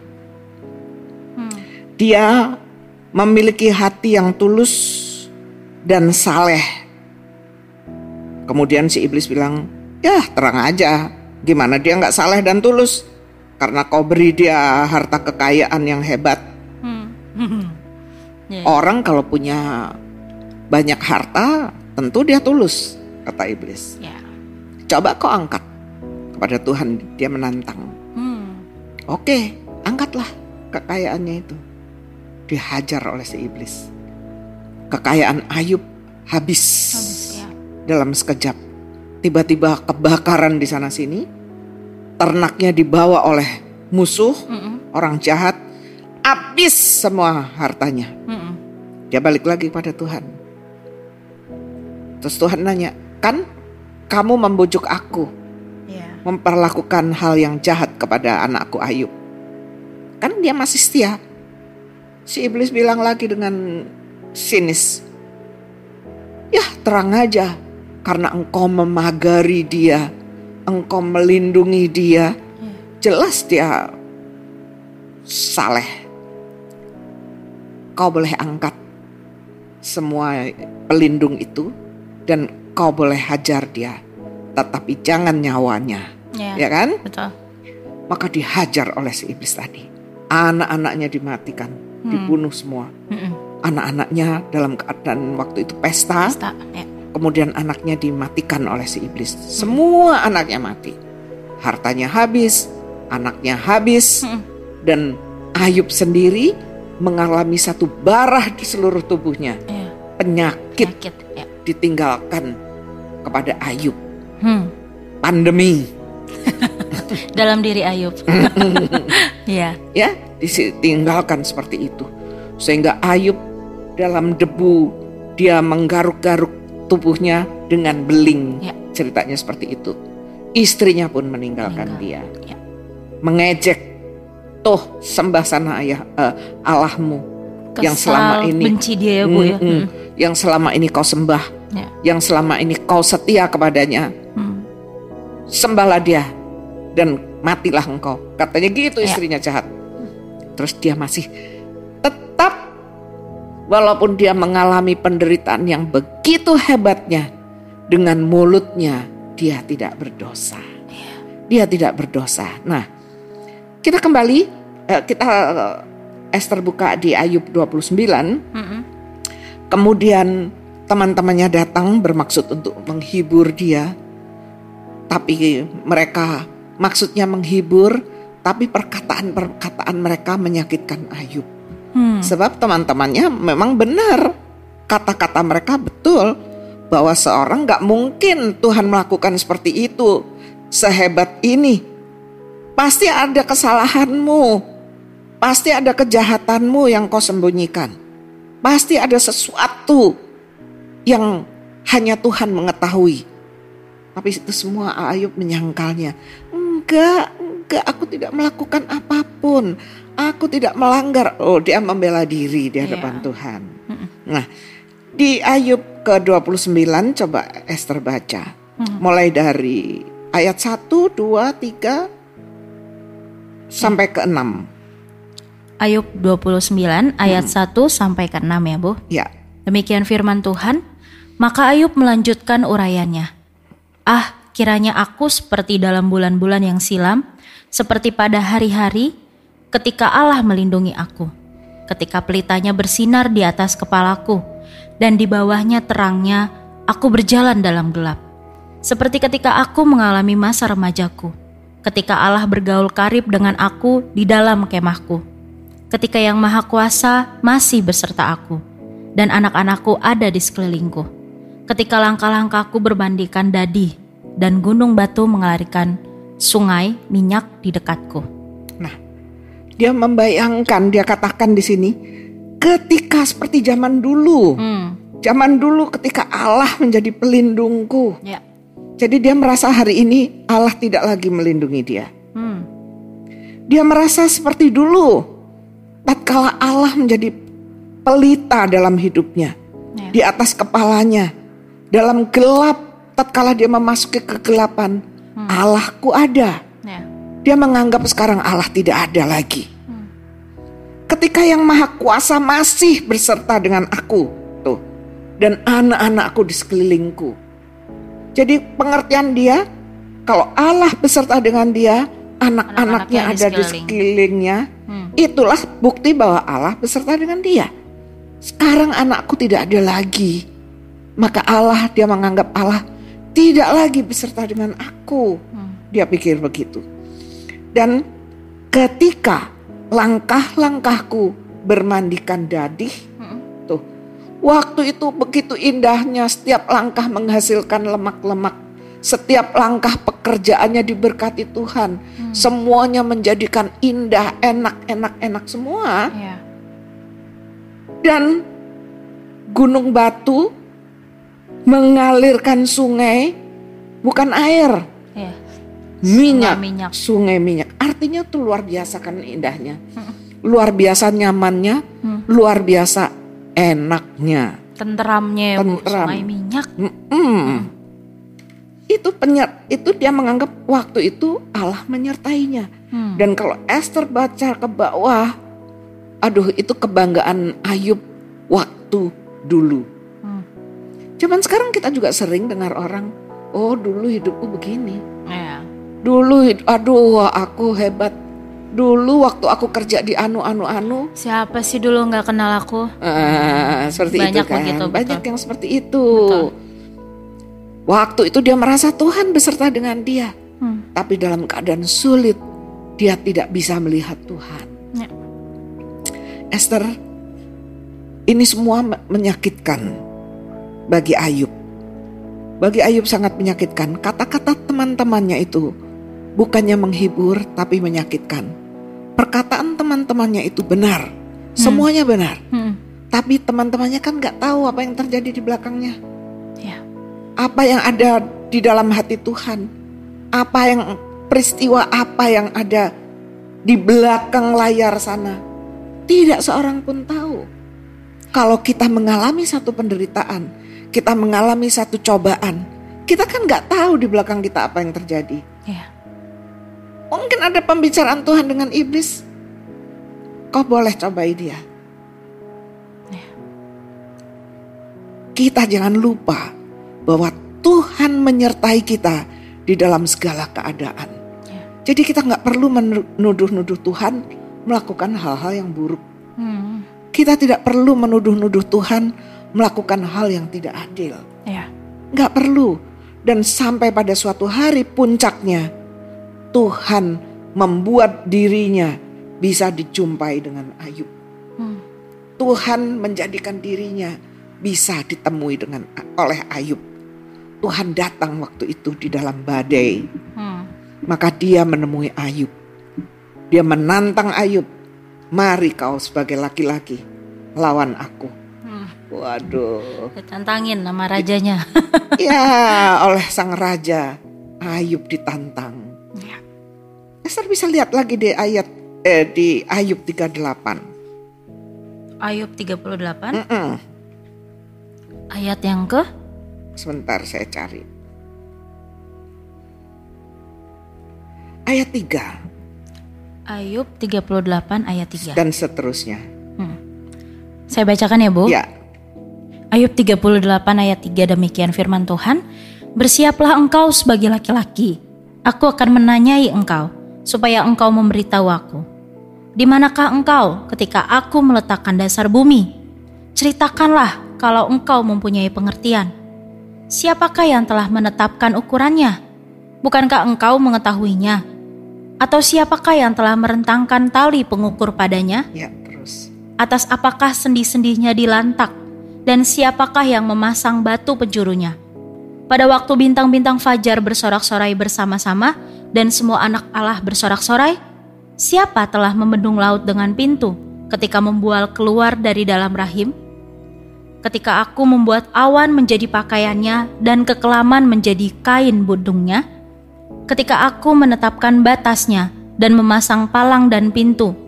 Hmm. Dia memiliki hati yang tulus dan saleh." Kemudian si iblis bilang, "Ya, terang aja. Gimana dia nggak saleh dan tulus? Karena kau beri dia harta kekayaan yang hebat. Hmm. Hmm. Ya. Orang kalau punya banyak harta, tentu dia tulus," kata iblis. Ya. Coba kau angkat kepada Tuhan, dia menantang. Hmm. Oke, angkatlah kekayaannya itu. Dihajar oleh si iblis. Kekayaan Ayub habis, Habis ya. dalam sekejap. Tiba-tiba kebakaran di sana sini. Ternaknya dibawa oleh musuh, Mm-mm. orang jahat. Habis semua hartanya. Mm-mm. Dia balik lagi pada Tuhan. Terus Tuhan nanya, kan kamu membujuk aku. Memperlakukan hal yang jahat kepada anakku Ayub. Kan dia masih setia. Si iblis bilang lagi dengan sinis. Ya terang aja karena engkau memagari dia. Engkau melindungi dia. Jelas dia saleh. Kau boleh angkat semua pelindung itu dan kau boleh hajar dia. Tetapi jangan nyawanya. Ya. Ya kan? Betul. Maka dihajar oleh si iblis tadi. Anak-anaknya dimatikan. dibunuh semua. Anak-anaknya dalam keadaan waktu itu pesta, Pesta, ya. kemudian anaknya dimatikan oleh si iblis. Semua anaknya mati. Hartanya habis, anaknya habis, Mm-mm. dan Ayub sendiri mengalami satu barah di seluruh tubuhnya. Ya, Penyakit penyakit, ya. ditinggalkan kepada Ayub. Hmm. Pandemi, Dalam diri Ayub. ya. ya, ditinggalkan seperti itu. Sehingga Ayub dalam debu dia menggaruk-garuk tubuhnya dengan beling. Ya. Ceritanya seperti itu. Istrinya pun meninggalkan Meninggal. dia. Ya. Mengejek, toh sembah sana ayah eh, Allahmu yang selama Kesal, ini benci dia ya bu ya. Mm-mm. Mm. yang selama ini kau sembah, Ya. yang selama ini kau setia kepadanya, Hmm. sembahlah dia dan matilah engkau. Katanya gitu Ya. istrinya jahat. Terus dia masih tetap walaupun dia mengalami penderitaan yang begitu hebatnya dengan mulutnya dia tidak berdosa. Dia tidak berdosa. Nah, kita kembali eh, kita eh, Esther buka di Ayub 29 Mm-mm. Kemudian teman-temannya datang bermaksud untuk menghibur dia. Tapi mereka maksudnya menghibur, tapi perkataan-perkataan mereka menyakitkan Ayub. Hmm. Sebab teman-temannya memang benar. Kata-kata mereka betul bahwa seorang nggak mungkin Tuhan melakukan seperti itu. Sehebat ini. Pasti ada kesalahanmu. Pasti ada kejahatanmu yang kau sembunyikan. Pasti ada sesuatu yang hanya Tuhan mengetahui. Tapi itu semua Ayub menyangkalnya. Enggak, enggak, aku tidak melakukan apa pun. Aku tidak melanggar. Oh, dia membela diri di hadapan Iya. Tuhan. Nah, di Ayub ke-29 coba Esther baca. Hmm. Mulai dari ayat 1, 2, 3 sampai ke 6. Ayub 29 ayat 1 sampai ke 6 ya Bu. Ya. Demikian firman Tuhan. Maka Ayub melanjutkan uraiannya. Ah, kiranya aku seperti dalam bulan-bulan yang silam, seperti pada hari-hari ketika Allah melindungi aku. Ketika pelitanya bersinar di atas kepalaku, dan di bawahnya terangnya, aku berjalan dalam gelap. Seperti ketika aku mengalami masa remajaku, ketika Allah bergaul karib dengan aku di dalam kemahku, ketika Yang Maha Kuasa masih beserta aku, dan anak-anakku ada di sekelilingku. Ketika langkah-langkahku berbandingkan dadi, dan gunung batu mengalirkan sungai minyak di dekatku. Nah, dia membayangkan, dia katakan di sini, ketika seperti zaman dulu, Hmm, zaman dulu ketika Allah menjadi pelindungku. ya. Jadi dia merasa hari ini Allah tidak lagi melindungi dia. Hmm, Dia merasa seperti dulu, tatkala Allah menjadi pelita dalam hidupnya, ya. di atas kepalanya, dalam gelap, tatkala dia memasuki kegelapan, Allahku ada. ya. Dia menganggap sekarang Allah tidak ada lagi. Ketika yang maha kuasa masih berserta dengan aku, tuh, dan anak-anakku di sekelilingku. Jadi pengertian dia, kalau Allah beserta dengan dia, anak-anaknya di ada di sekeliling. sekelilingnya, Hmm. itulah bukti bahwa Allah beserta dengan dia. Sekarang anakku tidak ada lagi. Maka Allah, dia menganggap Allah tidak lagi beserta dengan aku. Hmm. Dia pikir begitu. Dan ketika langkah-langkahku bermandikan dadih, Hmm. tuh, waktu itu begitu indahnya setiap langkah menghasilkan lemak-lemak. Setiap langkah pekerjaannya diberkati Tuhan. Semuanya menjadikan indah, enak, enak, enak semua. Ya. Dan gunung batu mengalirkan sungai bukan air, Ya. minyak, minyak. sungai minyak. Artinya tuh luar biasa kan indahnya. Luar biasa nyamannya, Hmm. luar biasa enaknya. Tenteramnya ya Bu, Tenteram. sungai minyak. Mm-mm. Itu penyer, itu dia menganggap waktu itu Allah menyertainya. Hmm. Dan kalau Esther baca ke bawah, aduh itu kebanggaan Ayub waktu dulu. Cuman sekarang kita juga sering dengar orang, oh dulu hidupku begini. Ya. Dulu, aduh aku hebat. Dulu waktu aku kerja di anu anu anu, Siapa sih dulu nggak kenal aku? eh, seperti Banyak itu kan. begitu, betul. Banyak yang seperti itu. Betul. Waktu itu dia merasa Tuhan beserta dengan dia, Hmm. tapi dalam keadaan sulit dia tidak bisa melihat Tuhan. Ya. Esther, ini semua me- menyakitkan bagi Ayub. Bagi Ayub sangat menyakitkan. Kata-kata teman-temannya itu bukannya menghibur tapi menyakitkan. Perkataan teman-temannya itu benar, semuanya benar. Hmm. Tapi teman-temannya kan nggak tahu apa yang terjadi di belakangnya. Ya. Apa yang ada di dalam hati Tuhan. Apa yang peristiwa apa yang ada di belakang layar sana. Tidak seorang pun tahu. Kalau kita mengalami satu penderitaan, kita mengalami satu cobaan, kita kan nggak tahu di belakang kita apa yang terjadi. Ya. Mungkin ada pembicaraan Tuhan dengan iblis. Kau boleh cobai dia. Kita jangan lupa bahwa Tuhan menyertai kita di dalam segala keadaan. Ya. Jadi kita nggak perlu menuduh-nuduh Tuhan melakukan hal-hal yang buruk. Hmm. Kita tidak perlu menuduh-nuduh Tuhan melakukan hal yang tidak adil. Ya. Nggak perlu. Dan sampai pada suatu hari puncaknya Tuhan membuat dirinya bisa dijumpai dengan Ayub. Hmm. Tuhan menjadikan dirinya bisa ditemui dengan oleh Ayub. Tuhan datang waktu itu di dalam badai. Hmm. Maka dia menemui Ayub. Dia menantang Ayub. Mari kau sebagai laki-laki lawan aku. Hmm. Waduh. Ditantangin nama rajanya. Ya, oleh sang raja Ayub ditantang. Ya. Esther bisa lihat lagi di ayat eh, di Ayub 38. Ayub 38 Mm-mm. ayat yang ke Sebentar saya cari. Ayat 3 Ayub 38 ayat 3. dan seterusnya. Saya bacakan ya, Bu. Ya, Ayub 38 ayat 3 demikian firman Tuhan. Bersiaplah engkau sebagai laki-laki. Aku akan menanyai engkau supaya engkau memberitahu aku. Di manakah engkau ketika aku meletakkan dasar bumi? Ceritakanlah kalau engkau mempunyai pengertian. Siapakah yang telah menetapkan ukurannya? Bukankah engkau mengetahuinya? Atau siapakah yang telah merentangkan tali pengukur padanya? ya terus. Atas apakah sendi-sendinya dilantak? Dan siapakah yang memasang batu penjurunya? Pada waktu bintang-bintang fajar bersorak-sorai bersama-sama dan semua anak Allah bersorak-sorai, siapa telah membendung laut dengan pintu ketika membual keluar dari dalam rahim? Ketika aku membuat awan menjadi pakaiannya dan kekelaman menjadi kain budungnya, ketika aku menetapkan batasnya dan memasang palang dan pintu,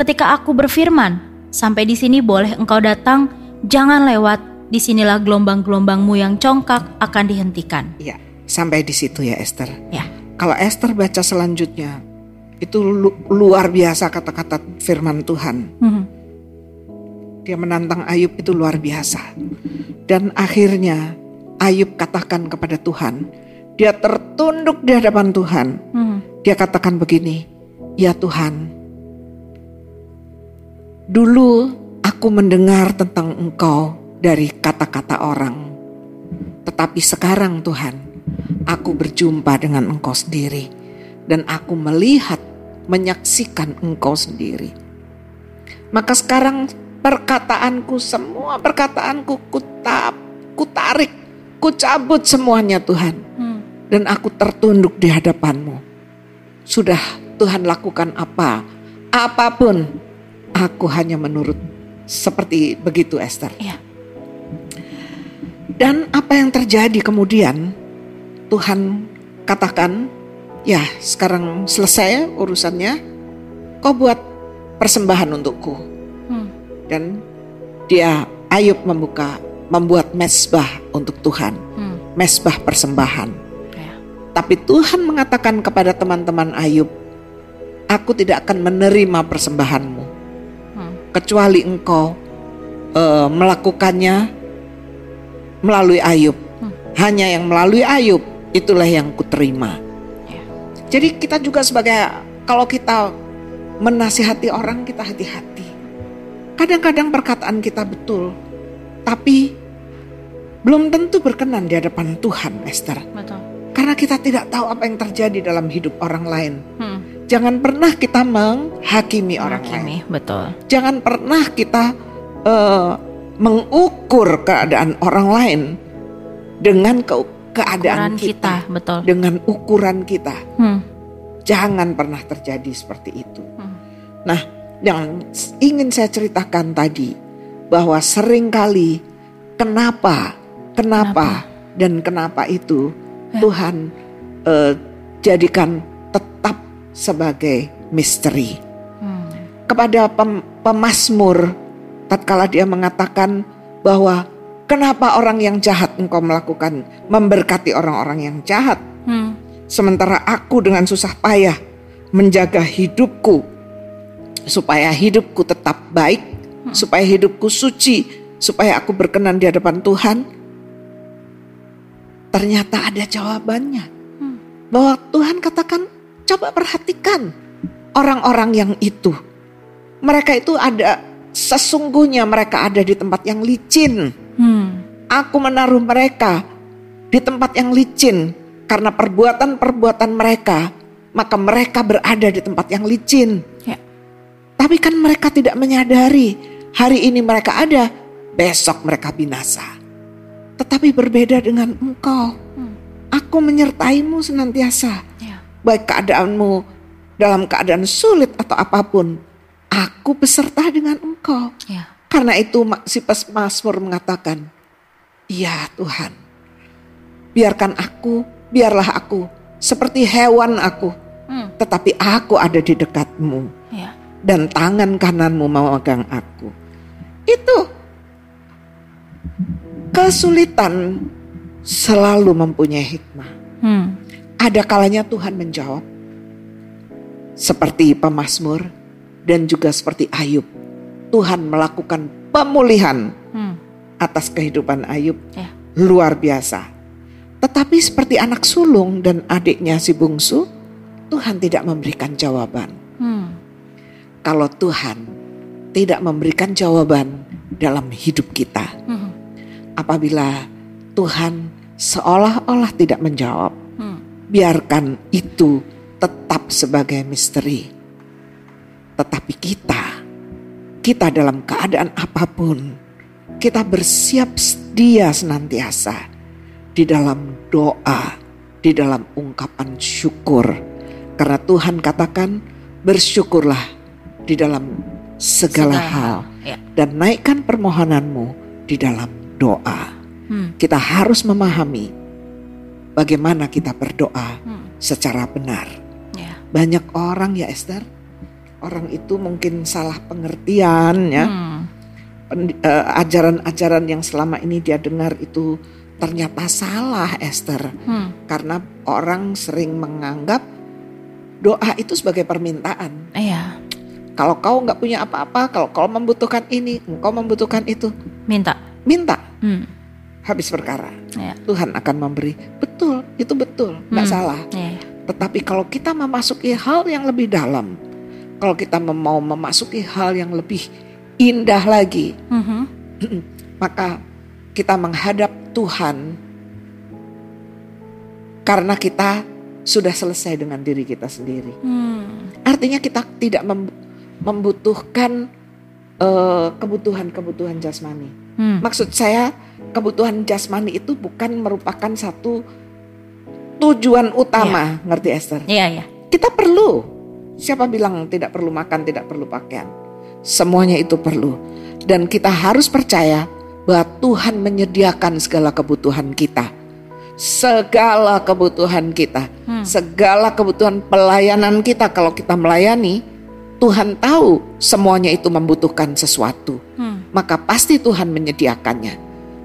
ketika aku berfirman, sampai di sini boleh engkau datang, jangan lewat, di sinilah gelombang-gelombangmu yang congkak akan dihentikan. Ya, sampai di situ ya Esther. Ya, Kalau Esther baca selanjutnya, itu lu- luar biasa kata-kata firman Tuhan. Mhm. Dia menantang Ayub itu luar biasa. Dan akhirnya Ayub katakan kepada Tuhan, dia tertunduk di hadapan Tuhan. Mhm. Dia katakan begini, "Ya Tuhan, dulu aku mendengar tentang Engkau dari kata-kata orang, tetapi sekarang Tuhan, aku berjumpa dengan Engkau sendiri, dan aku melihat, menyaksikan Engkau sendiri. Maka sekarang perkataanku, semua perkataanku kutap, kutarik, kucabut semuanya Tuhan, Mhm. dan aku tertunduk di hadapanmu. Sudah Tuhan lakukan apa, apa pun, aku hanya menurut seperti begitu Esther. Iya. Dan apa yang terjadi kemudian, Tuhan katakan, ya sekarang selesai urusannya, kau buat persembahan untukku. Mhm. Dan dia Ayub membuka, membuat mesbah untuk Tuhan, Mhm. mesbah persembahan. Ya. Tapi Tuhan mengatakan kepada teman-teman Ayub, aku tidak akan menerima persembahanmu. Kecuali engkau eh, melakukannya melalui Ayub. Hmm. Hanya yang melalui Ayub itulah yang kuterima. Ya. Jadi kita juga sebagai kalau kita menasihati orang kita hati-hati. Kadang-kadang perkataan kita betul, tapi belum tentu berkenan di hadapan Tuhan, Esther. Betul. Karena kita tidak tahu apa yang terjadi dalam hidup orang lain. Hmm. Jangan pernah kita menghakimi orang lain. Hakimi, betul. Jangan pernah kita eh, mengukur keadaan orang lain dengan ke- keadaan Ukuran kita, betul. dengan ukuran kita. Hmm. Jangan pernah terjadi seperti itu. Hmm. Nah, yang ingin saya ceritakan tadi bahwa sering kali kenapa, kenapa, dan kenapa itu Ya. Tuhan eh, jadikan sebagai misteri. Hmm. Kepada pem- pemazmur, tatkala dia mengatakan bahwa kenapa orang yang jahat engkau melakukan memberkati orang-orang yang jahat, Hmm. sementara aku dengan susah payah menjaga hidupku supaya hidupku tetap baik, supaya hidupku suci, supaya aku berkenan di hadapan Tuhan. Ternyata ada jawabannya. Hmm. Bahwa Tuhan katakan, coba perhatikan orang-orang yang itu. Mereka itu ada sesungguhnya mereka ada di tempat yang licin. Hmm. Aku menaruh mereka di tempat yang licin karena perbuatan-perbuatan mereka, maka mereka berada di tempat yang licin. Ya. Tapi kan mereka tidak menyadari hari ini mereka ada, besok mereka binasa. Tetapi berbeda dengan engkau. Hmm. Aku menyertaimu senantiasa. Ya. Baik keadaanmu dalam keadaan sulit atau apa pun, aku beserta dengan engkau. Ya. Karena itu si Mazmur mengatakan, "Ya Tuhan, biarkan aku, biarlah aku seperti hewan aku, Hmm. tetapi aku ada di dekatmu Ya. dan tangan kananmu memegang aku." Itu kesulitan selalu mempunyai hikmah. Hmm. Ada kalanya Tuhan menjawab seperti pemazmur dan juga seperti Ayub. Tuhan melakukan pemulihan Hmm. atas kehidupan Ayub Ya. luar biasa. Tetapi seperti anak sulung dan adiknya si bungsu, Tuhan tidak memberikan jawaban. Hmm. Kalau Tuhan tidak memberikan jawaban dalam hidup kita, Hmm. apabila Tuhan seolah-olah tidak menjawab. Biarkan itu tetap sebagai misteri. Tetapi kita, kita dalam keadaan apa pun, kita bersiap sedia senantiasa di dalam doa, di dalam ungkapan syukur. Karena Tuhan katakan, bersyukurlah di dalam segala, hal Ya. dan naikkan permohonanmu di dalam doa. Hmm. Kita harus memahami bagaimana kita berdoa Hmm. secara benar. Ya. Banyak orang ya Esther, orang itu mungkin salah pengertian ya. Hmm. Pen- eh, Ajaran-ajaran yang selama ini dia dengar itu ternyata salah Esther. Hmm. Karena orang sering menganggap doa itu sebagai permintaan. Iya. Kalau kau nggak punya apa-apa, kalau kau membutuhkan ini, engkau membutuhkan itu, Minta. minta. Hmm. Habis perkara. Ya. Tuhan akan memberi. Betul, itu betul, nggak Hmm. salah. Ya. ya. Tetapi kalau kita memasuki hal yang lebih dalam, kalau kita mau memasuki hal yang lebih indah lagi, Mhm. maka kita menghadap Tuhan karena kita sudah selesai dengan diri kita sendiri. Hmm. Artinya kita tidak mem- membutuhkan eh, kebutuhan-kebutuhan jasmani. Hmm. Maksud saya kebutuhan jasmani itu bukan merupakan satu tujuan utama, ngerti Esther? Iya, iya. Kita perlu. Siapa bilang tidak perlu makan, tidak perlu pakaian? Semuanya itu perlu. Dan kita harus percaya bahwa Tuhan menyediakan segala kebutuhan kita. Segala kebutuhan kita. Hmm. Segala kebutuhan pelayanan kita kalau kita melayani, Tuhan tahu semuanya itu membutuhkan sesuatu. Hmm. Maka pasti Tuhan menyediakannya.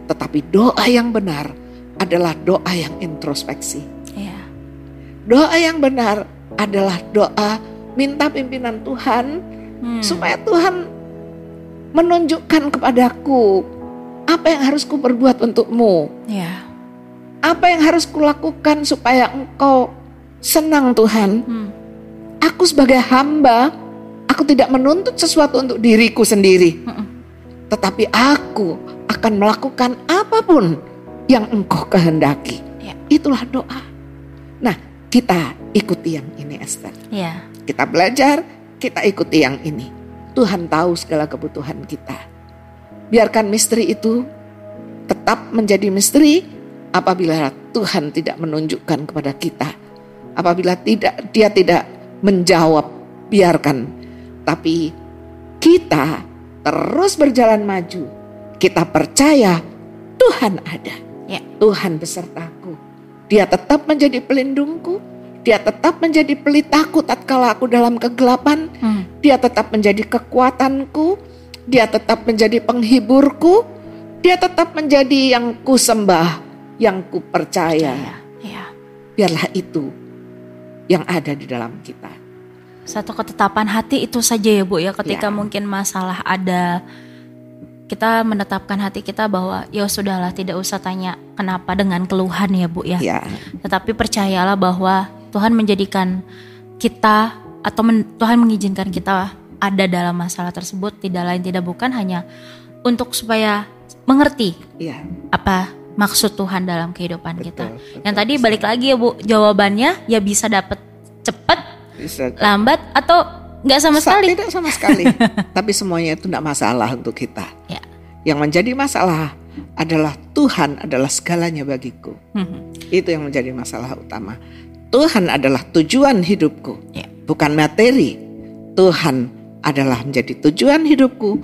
Tetapi doa yang benar adalah doa yang introspeksi. Iya. Doa yang benar adalah doa minta pimpinan Tuhan Hmm. supaya Tuhan menunjukkan kepadaku apa yang harus ku perbuat untukmu. Iya. Apa yang harus kulakukan supaya engkau senang Tuhan. Hmm. Aku sebagai hamba Aku tidak menuntut sesuatu untuk diriku sendiri. Tetapi aku akan melakukan apa pun yang engkau kehendaki. Ya. Itulah doa. Nah, kita ikuti yang ini Esther. Ya. Kita belajar, kita ikuti yang ini. Tuhan tahu segala kebutuhan kita. Biarkan misteri itu tetap menjadi misteri apabila Tuhan tidak menunjukkan kepada kita. Apabila tidak dia tidak menjawab, biarkan. Tapi kita terus berjalan maju. Kita percaya Tuhan ada. Ya. Tuhan besertaku. Dia tetap menjadi pelindungku. Dia tetap menjadi pelitaku tatkala aku dalam kegelapan. Hmm. Dia tetap menjadi kekuatanku. Dia tetap menjadi penghiburku. Dia tetap menjadi yang ku sembah, yang ku percaya. Ya. Ya. Biarlah itu yang ada di dalam kita. Satu ketetapan hati itu saja ya Bu ya ketika Ya. mungkin masalah ada kita menetapkan hati kita bahwa ya sudahlah tidak usah tanya kenapa dengan keluhan ya Bu ya. Ya, Tetapi percayalah bahwa Tuhan menjadikan kita atau men- Tuhan mengizinkan kita ada dalam masalah tersebut tidak lain tidak bukan hanya untuk supaya mengerti ya. apa maksud Tuhan dalam kehidupan kita. betul, Yang tadi balik lagi ya Bu, jawabannya ya bisa dapet cepet, Bisa. lambat atau nggak sama Sa- sekali. Tidak sama sekali. Tapi semuanya itu tidak masalah untuk kita. Ya. Yang menjadi masalah adalah Tuhan adalah segalanya bagiku. Hmm. Itu yang menjadi masalah utama. Tuhan adalah tujuan hidupku, Ya. bukan materi. Tuhan adalah menjadi tujuan hidupku.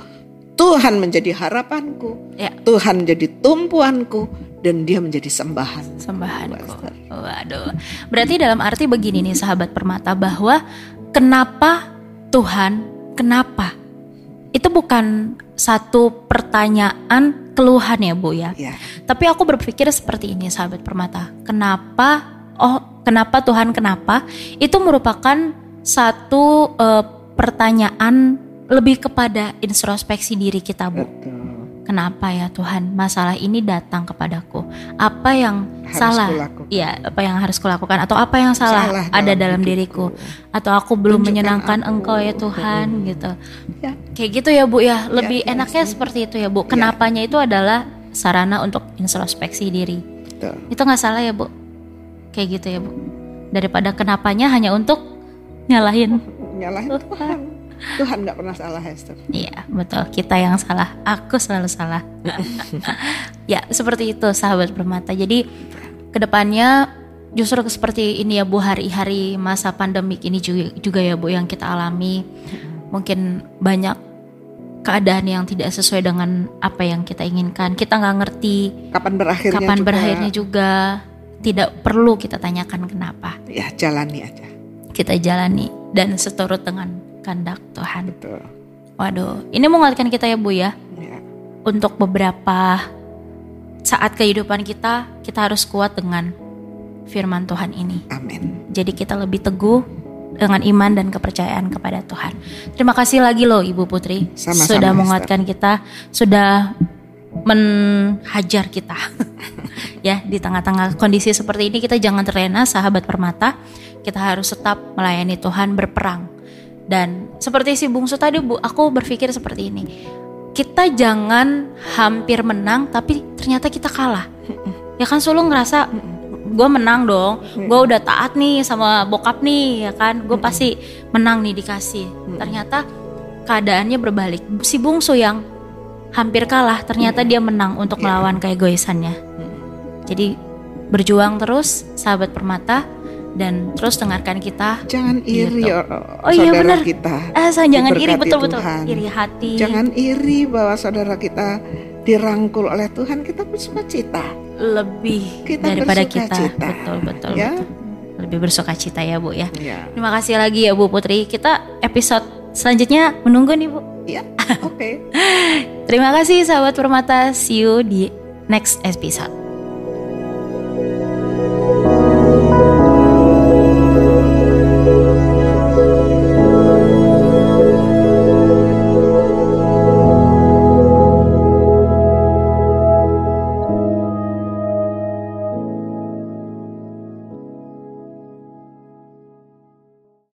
Tuhan menjadi harapanku. Ya. Tuhan menjadi tumpuanku dan dia menjadi sembahan. Sembahanku. Waduh. Berarti dalam arti begini nih sahabat permata bahwa kenapa Tuhan, kenapa? Itu bukan satu pertanyaan keluhan ya Bu ya. Ya, Tapi aku berpikir seperti ini sahabat permata. Kenapa? Oh, kenapa Tuhan kenapa? Itu merupakan satu eh, pertanyaan lebih kepada introspeksi diri kita Bu. betul. Kenapa ya Tuhan masalah ini datang kepadaku? Apa yang Harus salah? Iya, apa yang harus kulakukan atau apa yang salah, Salah ada dalam dalam diriku? Atau aku belum Tunjukkan menyenangkan aku. Engkau ya Tuhan gitu. Ya. Kayak gitu ya Bu ya. Lebih ya, enaknya ya. seperti itu ya Bu. Kenapanya itu adalah sarana untuk introspeksi diri. Betul. Itu nggak salah ya Bu. Kayak gitu ya Bu. Daripada kenapanya hanya untuk nyalahin. Nyalahin Tuhan. Tuhan nggak pernah salah Hester. Iya betul kita yang salah. Aku selalu salah. ya seperti itu sahabat permata. Jadi ke depannya justru seperti ini ya Bu hari-hari masa pandemik ini juga, juga ya Bu yang kita alami. Mungkin banyak keadaan yang tidak sesuai dengan apa yang kita inginkan. Kita nggak ngerti Kapan berakhirnya kapan juga, berakhirnya juga. Tidak perlu kita tanyakan kenapa. Ya jalani aja. Kita jalani dan seturut dengan kehendak Tuhan. Betul. Waduh, ini menguatkan kita ya Bu ya Ya. untuk beberapa saat kehidupan kita, kita harus kuat dengan firman Tuhan ini. Amin. Jadi kita lebih teguh dengan iman dan kepercayaan kepada Tuhan. Terima kasih lagi loh Ibu Putri Sama-sama, sudah menguatkan kita, sudah menhajar kita. ya, di tengah-tengah kondisi seperti ini kita jangan terlena sahabat permata. Kita harus tetap melayani Tuhan berperang. Dan seperti si bungsu tadi Bu, aku berpikir seperti ini. Kita jangan hampir menang tapi ternyata kita kalah. Ya kan selalu ngerasa gue menang dong, gue udah taat nih sama bokap nih ya kan, gue pasti menang nih dikasih. Ternyata keadaannya berbalik. Si bungsu yang hampir kalah ternyata dia menang untuk Iya. melawan keegoisannya. Jadi berjuang terus sahabat permata dan terus dengarkan kita. Jangan iri Gitu. oh, Oh iya, benar. kita. Eh jangan iri betul-betul. Iri hati. Jangan iri bahwa saudara kita dirangkul oleh Tuhan. Kita bersuka cita. lebih Kita daripada kita. cita. Betul betul Ya. betul. Lebih bersuka cita ya Bu ya. Ya. Terima kasih lagi ya Bu Putri. Kita episode selanjutnya menunggu nih Bu. Ya. Oke. Terima kasih sahabat permata. See you di next episode.